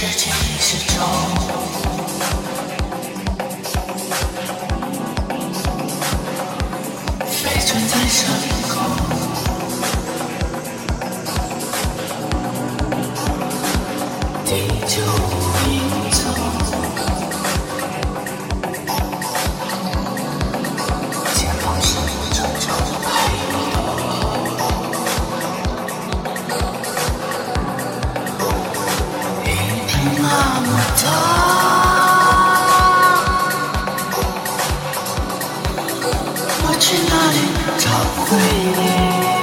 时间一直找去哪里找回你。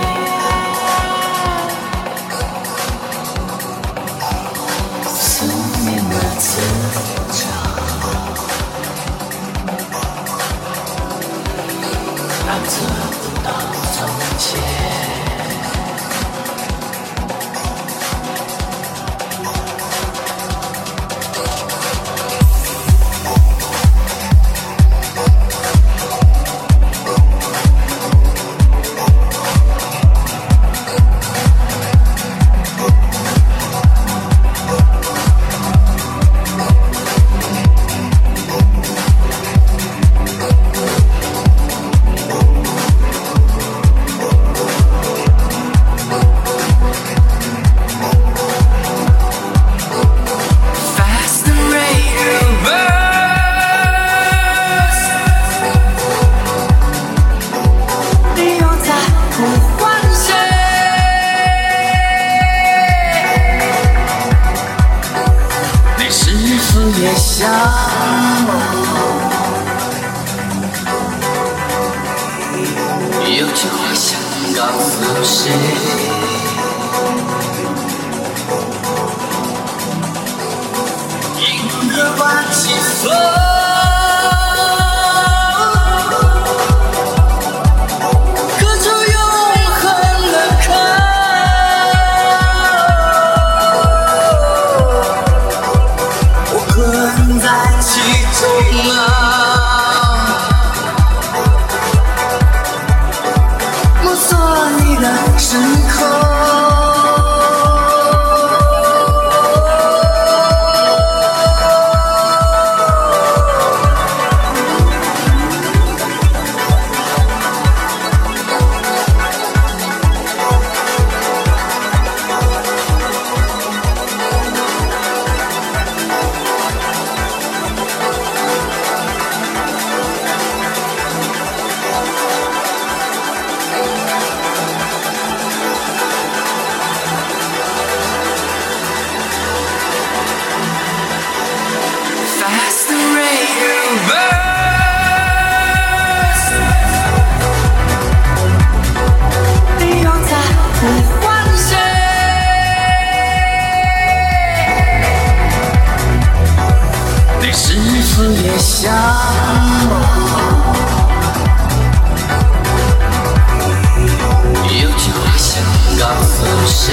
想我有句话想告诉谁？银河般清脆问，你又在呼唤谁？你是也想我？有句话想告诉谁？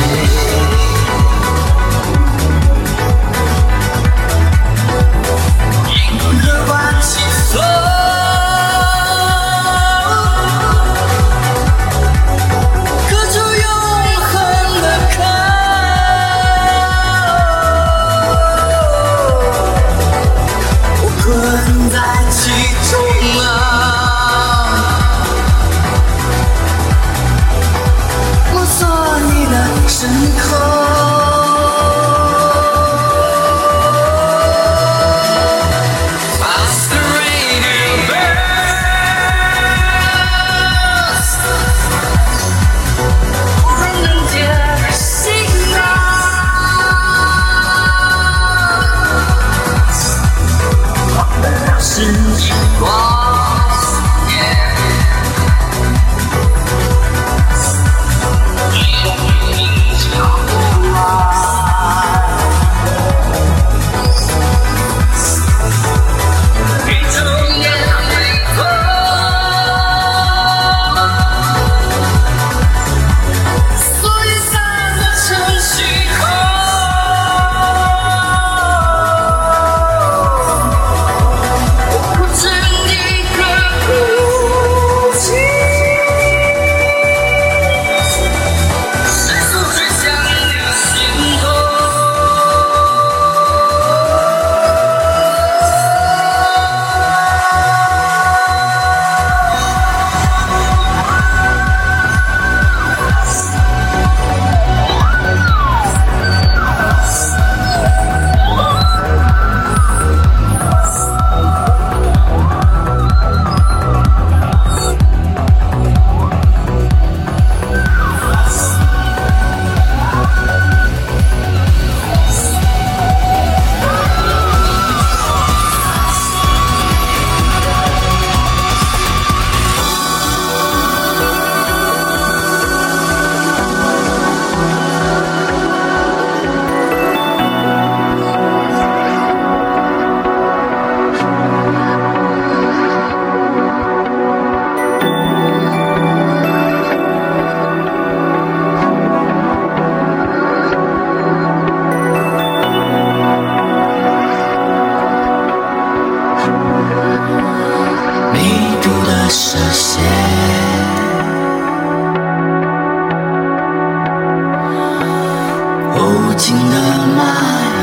蔓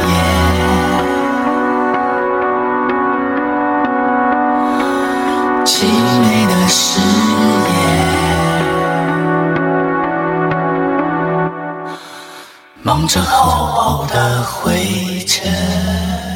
延凄美的誓言。蒙着厚厚的灰尘